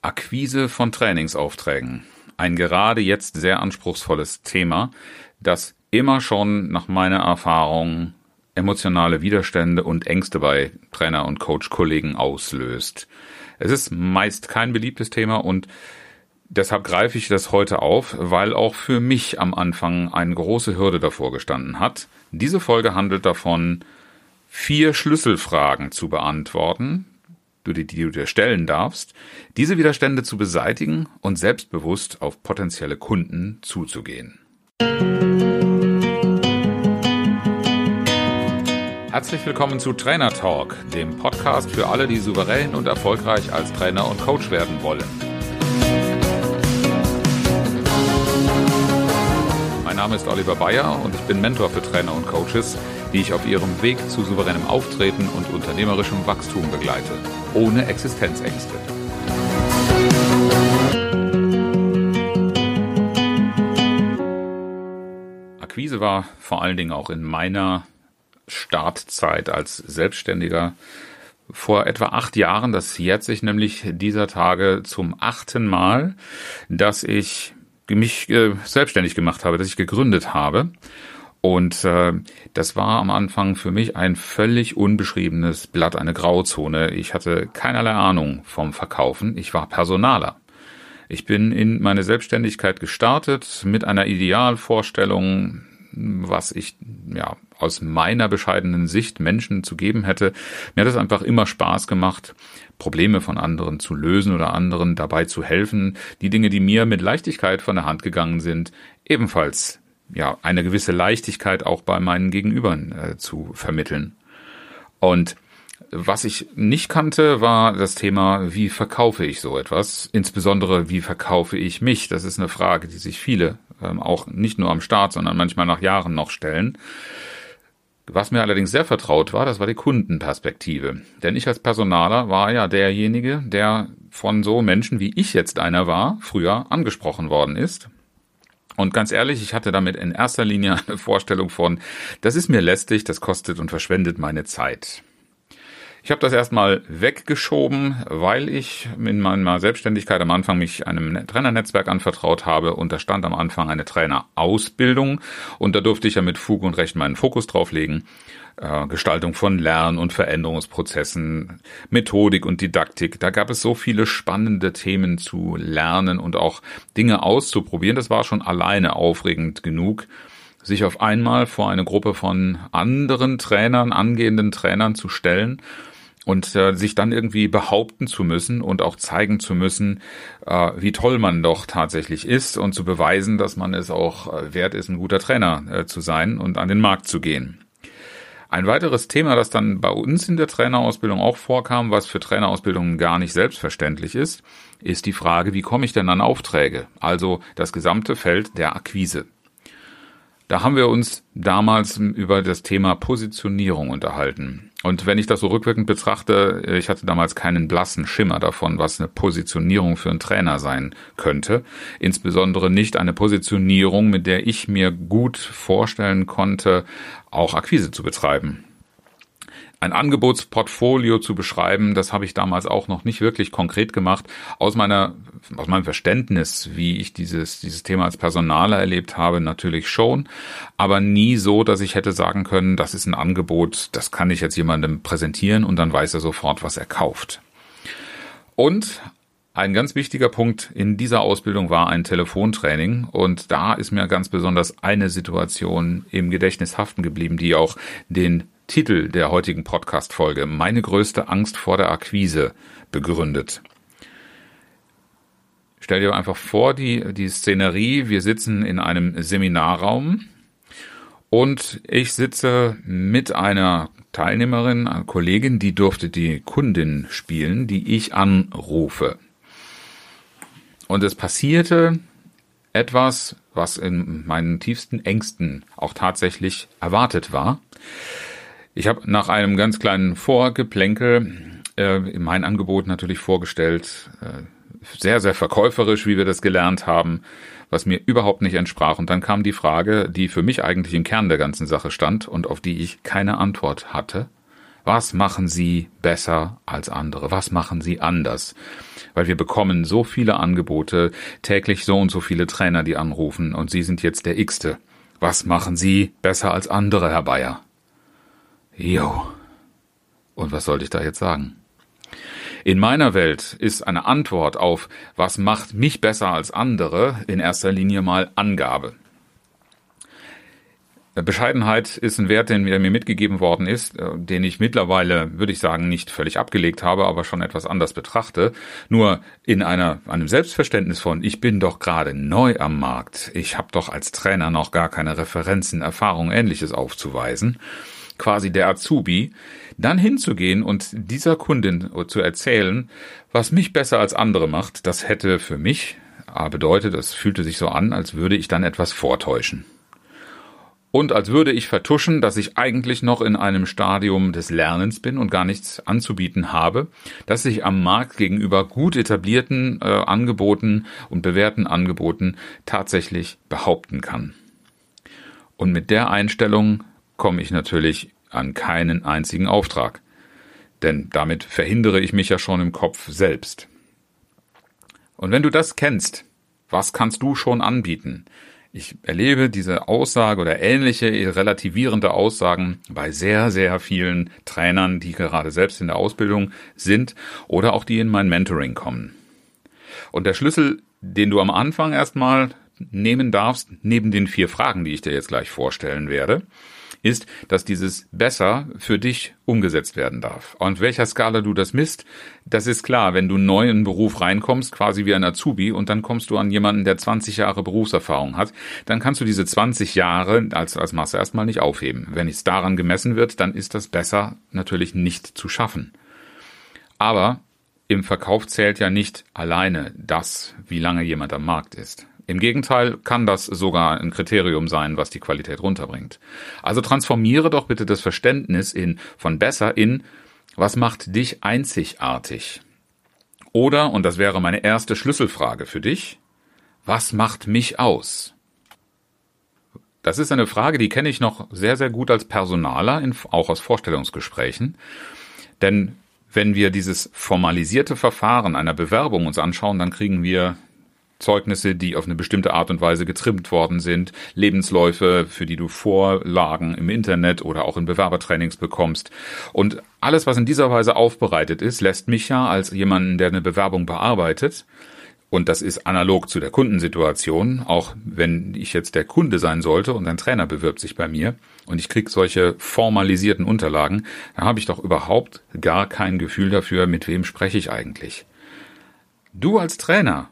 Akquise von Trainingsaufträgen. Ein gerade jetzt sehr anspruchsvolles Thema, das immer schon nach meiner Erfahrung emotionale Widerstände und Ängste bei Trainer und Coach-Kollegen auslöst. Es ist meist kein beliebtes Thema und deshalb greife ich das heute auf, weil auch für mich am Anfang eine große Hürde davor gestanden hat. Diese Folge handelt davon, vier Schlüsselfragen zu beantworten, die du dir stellen darfst, diese Widerstände zu beseitigen und selbstbewusst auf potenzielle Kunden zuzugehen. Herzlich willkommen zu Trainer Talk, dem Podcast für alle, die souverän und erfolgreich als Trainer und Coach werden wollen. Mein Name ist Oliver Bayer und ich bin Mentor für Trainer und Coaches, die ich auf ihrem Weg zu souveränem Auftreten und unternehmerischem Wachstum begleite ohne Existenzängste. Akquise war vor allen Dingen auch in meiner Startzeit als Selbstständiger vor etwa acht Jahren. Das jährt sich nämlich dieser Tage zum achten Mal, dass ich mich äh, selbstständig gemacht habe, dass ich gegründet habe. Und äh, das war am Anfang für mich ein völlig unbeschriebenes Blatt, eine Grauzone. Ich hatte keinerlei Ahnung vom Verkaufen. Ich war Personaler. Ich bin in meine Selbstständigkeit gestartet mit einer Idealvorstellung, was ich ja aus meiner bescheidenen Sicht Menschen zu geben hätte. Mir hat es einfach immer Spaß gemacht, Probleme von anderen zu lösen oder anderen dabei zu helfen, die Dinge, die mir mit Leichtigkeit von der Hand gegangen sind, ebenfalls ja, eine gewisse Leichtigkeit auch bei meinen Gegenübern äh, zu vermitteln. Und was ich nicht kannte, war das Thema, wie verkaufe ich so etwas? Insbesondere, wie verkaufe ich mich? Das ist eine Frage, die sich viele ähm, auch nicht nur am Start, sondern manchmal nach Jahren noch stellen. Was mir allerdings sehr vertraut war, das war die Kundenperspektive. Denn ich als Personaler war ja derjenige, der von so Menschen wie ich jetzt einer war, früher angesprochen worden ist und ganz ehrlich, ich hatte damit in erster Linie eine Vorstellung von, das ist mir lästig, das kostet und verschwendet meine Zeit. Ich habe das erstmal weggeschoben, weil ich in meiner Selbstständigkeit am Anfang mich einem Trainernetzwerk anvertraut habe und da stand am Anfang eine Trainerausbildung und da durfte ich ja mit Fug und Recht meinen Fokus drauflegen. Äh, Gestaltung von Lern- und Veränderungsprozessen, Methodik und Didaktik. Da gab es so viele spannende Themen zu lernen und auch Dinge auszuprobieren. Das war schon alleine aufregend genug sich auf einmal vor eine Gruppe von anderen Trainern, angehenden Trainern zu stellen und äh, sich dann irgendwie behaupten zu müssen und auch zeigen zu müssen, äh, wie toll man doch tatsächlich ist und zu beweisen, dass man es auch äh, wert ist, ein guter Trainer äh, zu sein und an den Markt zu gehen. Ein weiteres Thema, das dann bei uns in der Trainerausbildung auch vorkam, was für Trainerausbildungen gar nicht selbstverständlich ist, ist die Frage, wie komme ich denn an Aufträge? Also das gesamte Feld der Akquise. Da haben wir uns damals über das Thema Positionierung unterhalten. Und wenn ich das so rückwirkend betrachte, ich hatte damals keinen blassen Schimmer davon, was eine Positionierung für einen Trainer sein könnte. Insbesondere nicht eine Positionierung, mit der ich mir gut vorstellen konnte, auch Akquise zu betreiben ein Angebotsportfolio zu beschreiben, das habe ich damals auch noch nicht wirklich konkret gemacht. Aus meiner, aus meinem Verständnis, wie ich dieses, dieses Thema als Personaler erlebt habe, natürlich schon, aber nie so, dass ich hätte sagen können, das ist ein Angebot, das kann ich jetzt jemandem präsentieren und dann weiß er sofort, was er kauft. Und ein ganz wichtiger Punkt in dieser Ausbildung war ein Telefontraining und da ist mir ganz besonders eine Situation im Gedächtnis haften geblieben, die auch den Titel der heutigen Podcast-Folge, meine größte Angst vor der Akquise, begründet. Stell dir einfach vor, die, die Szenerie, wir sitzen in einem Seminarraum und ich sitze mit einer Teilnehmerin, einer Kollegin, die durfte die Kundin spielen, die ich anrufe. Und es passierte etwas, was in meinen tiefsten Ängsten auch tatsächlich erwartet war. Ich habe nach einem ganz kleinen Vorgeplänkel äh, mein Angebot natürlich vorgestellt, äh, sehr, sehr verkäuferisch, wie wir das gelernt haben, was mir überhaupt nicht entsprach. Und dann kam die Frage, die für mich eigentlich im Kern der ganzen Sache stand und auf die ich keine Antwort hatte. Was machen Sie besser als andere? Was machen Sie anders? Weil wir bekommen so viele Angebote, täglich so und so viele Trainer, die anrufen, und Sie sind jetzt der X-te. Was machen Sie besser als andere, Herr Bayer? Jo. Und was sollte ich da jetzt sagen? In meiner Welt ist eine Antwort auf, was macht mich besser als andere, in erster Linie mal Angabe. Bescheidenheit ist ein Wert, den mir mitgegeben worden ist, äh, den ich mittlerweile, würde ich sagen, nicht völlig abgelegt habe, aber schon etwas anders betrachte. Nur in einer, einem Selbstverständnis von, ich bin doch gerade neu am Markt, ich habe doch als Trainer noch gar keine Referenzen, Erfahrung, ähnliches aufzuweisen, quasi der Azubi, dann hinzugehen und dieser Kundin zu erzählen, was mich besser als andere macht, das hätte für mich bedeutet, das fühlte sich so an, als würde ich dann etwas vortäuschen. Und als würde ich vertuschen, dass ich eigentlich noch in einem Stadium des Lernens bin und gar nichts anzubieten habe, dass ich am Markt gegenüber gut etablierten äh, Angeboten und bewährten Angeboten tatsächlich behaupten kann. Und mit der Einstellung komme ich natürlich an keinen einzigen Auftrag. Denn damit verhindere ich mich ja schon im Kopf selbst. Und wenn du das kennst, was kannst du schon anbieten? Ich erlebe diese Aussage oder ähnliche relativierende Aussagen bei sehr, sehr vielen Trainern, die gerade selbst in der Ausbildung sind oder auch die in mein Mentoring kommen. Und der Schlüssel, den du am Anfang erstmal nehmen darfst, neben den vier Fragen, die ich dir jetzt gleich vorstellen werde, ist, dass dieses besser für dich umgesetzt werden darf. Und welcher Skala du das misst, das ist klar, wenn du neu in einen Beruf reinkommst, quasi wie ein Azubi, und dann kommst du an jemanden, der 20 Jahre Berufserfahrung hat, dann kannst du diese 20 Jahre als, als Masse erstmal nicht aufheben. Wenn es daran gemessen wird, dann ist das besser natürlich nicht zu schaffen. Aber im Verkauf zählt ja nicht alleine das, wie lange jemand am Markt ist. Im Gegenteil kann das sogar ein Kriterium sein, was die Qualität runterbringt. Also transformiere doch bitte das Verständnis in von besser in was macht dich einzigartig? Oder, und das wäre meine erste Schlüsselfrage für dich, was macht mich aus? Das ist eine Frage, die kenne ich noch sehr, sehr gut als Personaler, auch aus Vorstellungsgesprächen. Denn wenn wir dieses formalisierte Verfahren einer Bewerbung uns anschauen, dann kriegen wir Zeugnisse, die auf eine bestimmte Art und Weise getrimmt worden sind, Lebensläufe, für die du Vorlagen im Internet oder auch in Bewerbertrainings bekommst. Und alles, was in dieser Weise aufbereitet ist, lässt mich ja als jemanden, der eine Bewerbung bearbeitet, und das ist analog zu der Kundensituation, auch wenn ich jetzt der Kunde sein sollte und ein Trainer bewirbt sich bei mir und ich krieg solche formalisierten Unterlagen, dann habe ich doch überhaupt gar kein Gefühl dafür, mit wem spreche ich eigentlich. Du als Trainer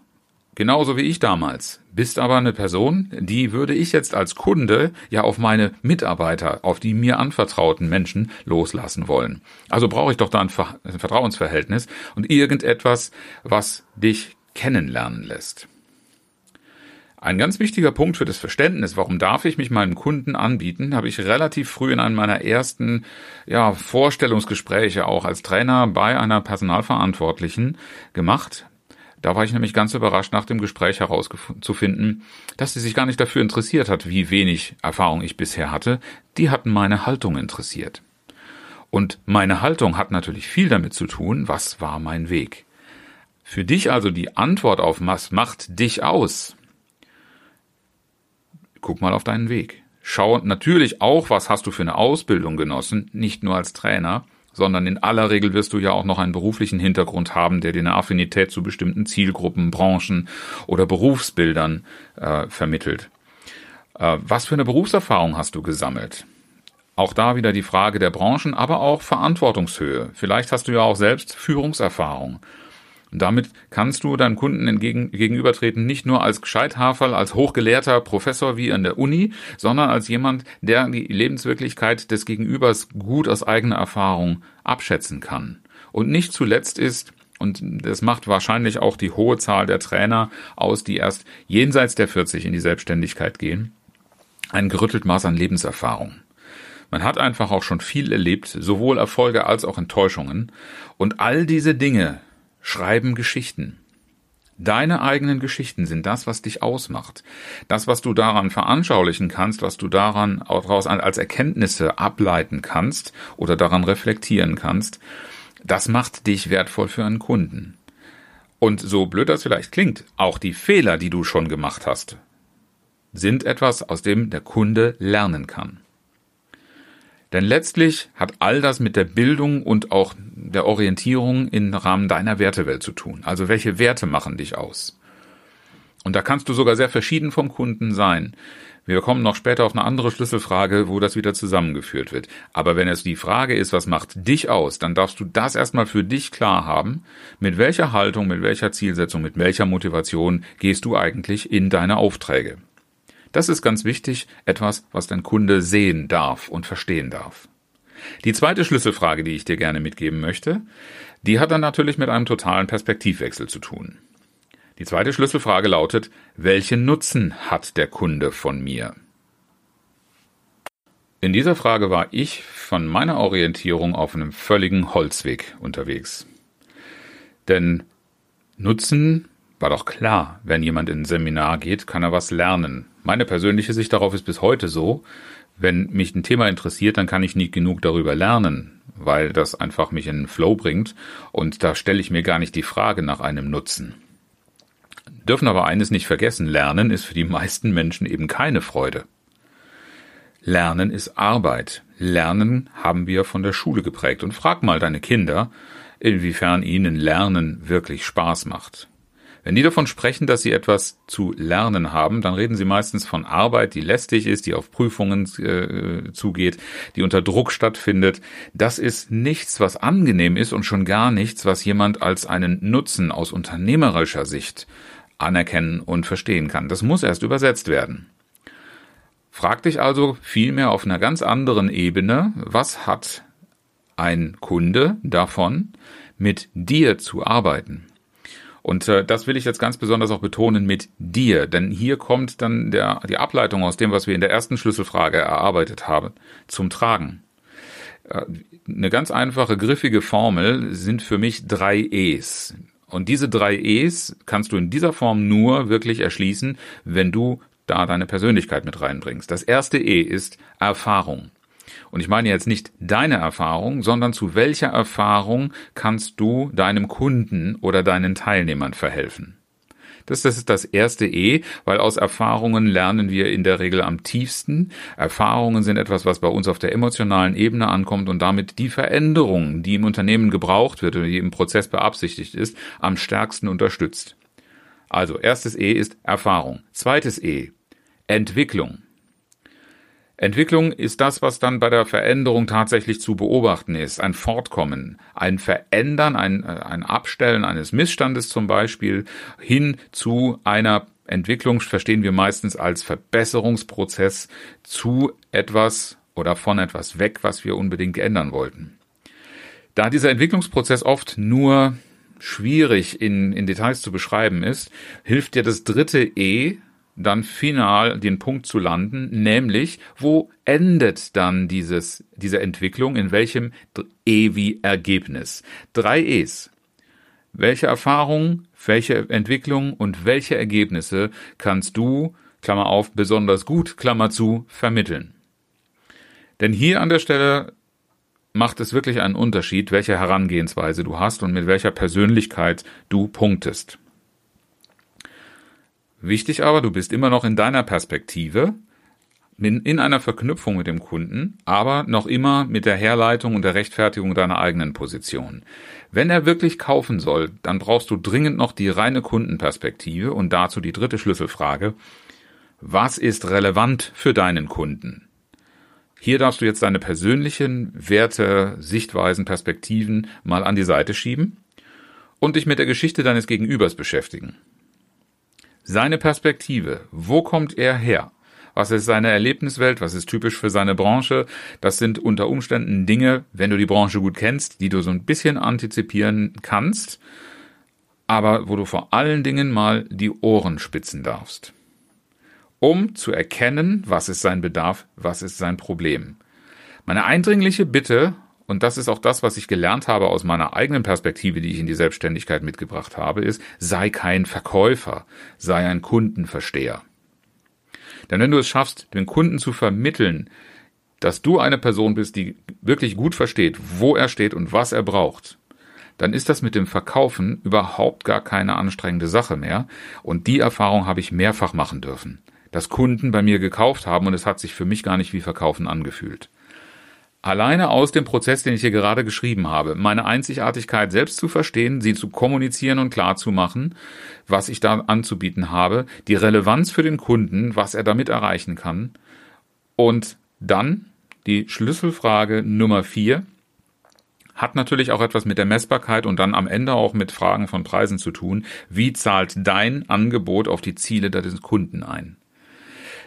genauso wie ich damals, bist aber eine Person, die würde ich jetzt als Kunde ja auf meine Mitarbeiter, auf die mir anvertrauten Menschen loslassen wollen. Also brauche ich doch da ein, Vertrauensverhältnis und irgendetwas, was dich kennenlernen lässt. Ein ganz wichtiger Punkt für das Verständnis, warum darf ich mich meinem Kunden anbieten, habe ich relativ früh in einem meiner ersten ja, Vorstellungsgespräche auch als Trainer bei einer Personalverantwortlichen gemacht. Da war ich nämlich ganz überrascht, nach dem Gespräch herauszufinden, dass sie sich gar nicht dafür interessiert hat, wie wenig Erfahrung ich bisher hatte. Die hatten meine Haltung interessiert. Und meine Haltung hat natürlich viel damit zu tun, was war mein Weg. Für dich also die Antwort auf was macht dich aus? Guck mal auf deinen Weg. Schau natürlich auch, was hast du für eine Ausbildung genossen, nicht nur als Trainer, sondern in aller Regel wirst du ja auch noch einen beruflichen Hintergrund haben, der dir eine Affinität zu bestimmten Zielgruppen, Branchen oder Berufsbildern äh, vermittelt. Äh, was für eine Berufserfahrung hast du gesammelt? Auch da wieder die Frage der Branchen, aber auch Verantwortungshöhe. Vielleicht hast du ja auch selbst Führungserfahrung. Und damit kannst du deinem Kunden entgegen, gegenübertreten, nicht nur als Gescheithaferl, als hochgelehrter Professor wie an der Uni, sondern als jemand, der die Lebenswirklichkeit des Gegenübers gut aus eigener Erfahrung abschätzen kann. Und nicht zuletzt ist, und das macht wahrscheinlich auch die hohe Zahl der Trainer aus, die erst jenseits der 40 in die Selbstständigkeit gehen, ein gerüttelt Maß an Lebenserfahrung. Man hat einfach auch schon viel erlebt, sowohl Erfolge als auch Enttäuschungen. Und all diese Dinge schreiben Geschichten. Deine eigenen Geschichten sind das, was dich ausmacht. Das, was du daran veranschaulichen kannst, was du daran daraus als Erkenntnisse ableiten kannst oder daran reflektieren kannst, das macht dich wertvoll für einen Kunden. Und so blöd das vielleicht klingt, auch die Fehler, die du schon gemacht hast, sind etwas, aus dem der Kunde lernen kann. Denn letztlich hat all das mit der Bildung und auch der Orientierung im Rahmen deiner Wertewelt zu tun. Also welche Werte machen dich aus? Und da kannst du sogar sehr verschieden vom Kunden sein. Wir kommen noch später auf eine andere Schlüsselfrage, wo das wieder zusammengeführt wird. Aber wenn es die Frage ist, was macht dich aus, dann darfst du das erstmal für dich klar haben. Mit welcher Haltung, mit welcher Zielsetzung, mit welcher Motivation gehst du eigentlich in deine Aufträge? Das ist ganz wichtig, etwas, was dein Kunde sehen darf und verstehen darf. Die zweite Schlüsselfrage, die ich dir gerne mitgeben möchte, die hat dann natürlich mit einem totalen Perspektivwechsel zu tun. Die zweite Schlüsselfrage lautet, welchen Nutzen hat der Kunde von mir? In dieser Frage war ich von meiner Orientierung auf einem völligen Holzweg unterwegs. Denn Nutzen war doch klar, wenn jemand in ein Seminar geht, kann er was lernen. Meine persönliche Sicht darauf ist bis heute so, wenn mich ein Thema interessiert, dann kann ich nicht genug darüber lernen, weil das einfach mich in den Flow bringt und da stelle ich mir gar nicht die Frage nach einem Nutzen. Dürfen aber eines nicht vergessen, Lernen ist für die meisten Menschen eben keine Freude. Lernen ist Arbeit. Lernen haben wir von der Schule geprägt und frag mal deine Kinder, inwiefern ihnen Lernen wirklich Spaß macht. Wenn die davon sprechen, dass sie etwas zu lernen haben, dann reden sie meistens von Arbeit, die lästig ist, die auf Prüfungen äh, zugeht, die unter Druck stattfindet. Das ist nichts, was angenehm ist und schon gar nichts, was jemand als einen Nutzen aus unternehmerischer Sicht anerkennen und verstehen kann. Das muss erst übersetzt werden. Frag dich also vielmehr auf einer ganz anderen Ebene, was hat ein Kunde davon, mit dir zu arbeiten? Und äh, das will ich jetzt ganz besonders auch betonen mit dir, denn hier kommt dann der, die Ableitung aus dem, was wir in der ersten Schlüsselfrage erarbeitet haben, zum Tragen. Äh, eine ganz einfache, griffige Formel sind für mich drei E's. Und diese drei E's kannst du in dieser Form nur wirklich erschließen, wenn du da deine Persönlichkeit mit reinbringst. Das erste E ist Erfahrung. Und ich meine jetzt nicht deine Erfahrung, sondern zu welcher Erfahrung kannst du deinem Kunden oder deinen Teilnehmern verhelfen. Das, das ist das erste E, weil aus Erfahrungen lernen wir in der Regel am tiefsten. Erfahrungen sind etwas, was bei uns auf der emotionalen Ebene ankommt und damit die Veränderung, die im Unternehmen gebraucht wird oder die im Prozess beabsichtigt ist, am stärksten unterstützt. Also erstes E ist Erfahrung. Zweites E Entwicklung. Entwicklung ist das, was dann bei der Veränderung tatsächlich zu beobachten ist. Ein Fortkommen, ein Verändern, ein, äh, ein Abstellen eines Missstandes zum Beispiel hin zu einer Entwicklung verstehen wir meistens als Verbesserungsprozess zu etwas oder von etwas weg, was wir unbedingt ändern wollten. Da dieser Entwicklungsprozess oft nur schwierig in, in Details zu beschreiben ist, hilft dir das dritte E dann final den Punkt zu landen, nämlich wo endet dann dieses, diese Entwicklung, in welchem E wie Ergebnis. Drei E's. Welche Erfahrung, welche Entwicklung und welche Ergebnisse kannst du, Klammer auf, besonders gut, Klammer zu, vermitteln? Denn hier an der Stelle macht es wirklich einen Unterschied, welche Herangehensweise du hast und mit welcher Persönlichkeit du punktest. Wichtig aber, du bist immer noch in deiner Perspektive, in einer Verknüpfung mit dem Kunden, aber noch immer mit der Herleitung und der Rechtfertigung deiner eigenen Position. Wenn er wirklich kaufen soll, dann brauchst du dringend noch die reine Kundenperspektive und dazu die dritte Schlüsselfrage. Was ist relevant für deinen Kunden? Hier darfst du jetzt deine persönlichen Werte, Sichtweisen, Perspektiven mal an die Seite schieben und dich mit der Geschichte deines Gegenübers beschäftigen. Seine Perspektive. Wo kommt er her? Was ist seine Erlebniswelt? Was ist typisch für seine Branche? Das sind unter Umständen Dinge, wenn du die Branche gut kennst, die du so ein bisschen antizipieren kannst, aber wo du vor allen Dingen mal die Ohren spitzen darfst. Um zu erkennen, was ist sein Bedarf, was ist sein Problem. Meine eindringliche Bitte und das ist auch das, was ich gelernt habe aus meiner eigenen Perspektive, die ich in die Selbstständigkeit mitgebracht habe, ist, sei kein Verkäufer, sei ein Kundenversteher. Denn wenn du es schaffst, den Kunden zu vermitteln, dass du eine Person bist, die wirklich gut versteht, wo er steht und was er braucht, dann ist das mit dem Verkaufen überhaupt gar keine anstrengende Sache mehr. Und die Erfahrung habe ich mehrfach machen dürfen. Dass Kunden bei mir gekauft haben und es hat sich für mich gar nicht wie Verkaufen angefühlt. Alleine aus dem Prozess, den ich hier gerade geschrieben habe, meine Einzigartigkeit selbst zu verstehen, sie zu kommunizieren und klar zu machen, was ich da anzubieten habe, die Relevanz für den Kunden, was er damit erreichen kann und dann die Schlüsselfrage Nummer vier, hat natürlich auch etwas mit der Messbarkeit und dann am Ende auch mit Fragen von Preisen zu tun. Wie zahlt dein Angebot auf die Ziele deines Kunden ein?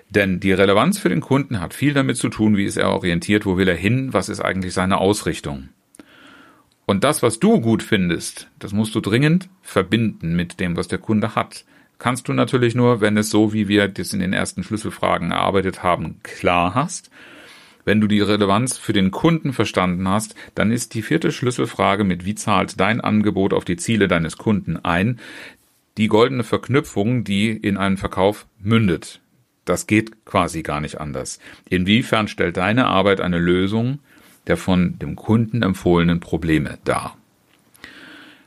Denn die Relevanz für den Kunden hat viel damit zu tun, wie ist er orientiert, wo will er hin, was ist eigentlich seine Ausrichtung. Und das, was du gut findest, das musst du dringend verbinden mit dem, was der Kunde hat. Kannst du natürlich nur, wenn es so, wie wir das in den ersten Schlüsselfragen erarbeitet haben, klar hast wenn du die Relevanz für den Kunden verstanden hast, dann ist die vierte Schlüsselfrage mit wie zahlt dein Angebot auf die Ziele deines Kunden ein, die goldene Verknüpfung, die in einen Verkauf mündet. Das geht quasi gar nicht anders. Inwiefern stellt deine Arbeit eine Lösung der von dem Kunden empfohlenen Probleme dar?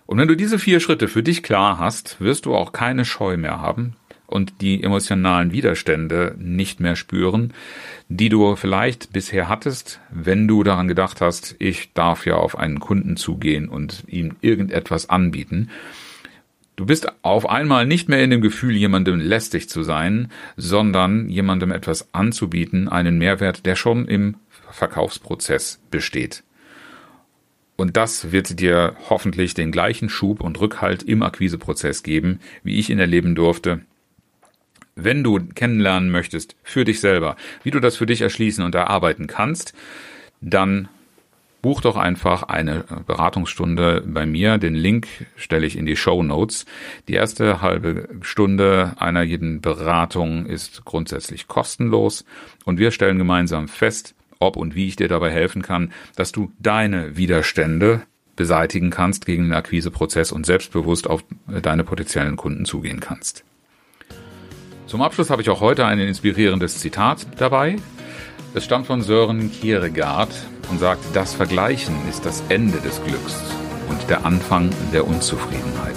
Und wenn du diese vier Schritte für dich klar hast, wirst du auch keine Scheu mehr haben, und die emotionalen Widerstände nicht mehr spüren, die du vielleicht bisher hattest, wenn du daran gedacht hast, ich darf ja auf einen Kunden zugehen und ihm irgendetwas anbieten. Du bist auf einmal nicht mehr in dem Gefühl, jemandem lästig zu sein, sondern jemandem etwas anzubieten, einen Mehrwert, der schon im Verkaufsprozess besteht. Und das wird dir hoffentlich den gleichen Schub und Rückhalt im Akquiseprozess geben, wie ich ihn erleben durfte, wenn du kennenlernen möchtest für dich selber, wie du das für dich erschließen und erarbeiten kannst, dann buch doch einfach eine Beratungsstunde bei mir. Den Link stelle ich in die Show Notes. Die erste halbe Stunde einer jeden Beratung ist grundsätzlich kostenlos und wir stellen gemeinsam fest, ob und wie ich dir dabei helfen kann, dass du deine Widerstände beseitigen kannst gegen den Akquiseprozess und selbstbewusst auf deine potenziellen Kunden zugehen kannst. Zum Abschluss habe ich auch heute ein inspirierendes Zitat dabei. Es stammt von Sören Kierkegaard und sagt, das Vergleichen ist das Ende des Glücks und der Anfang der Unzufriedenheit.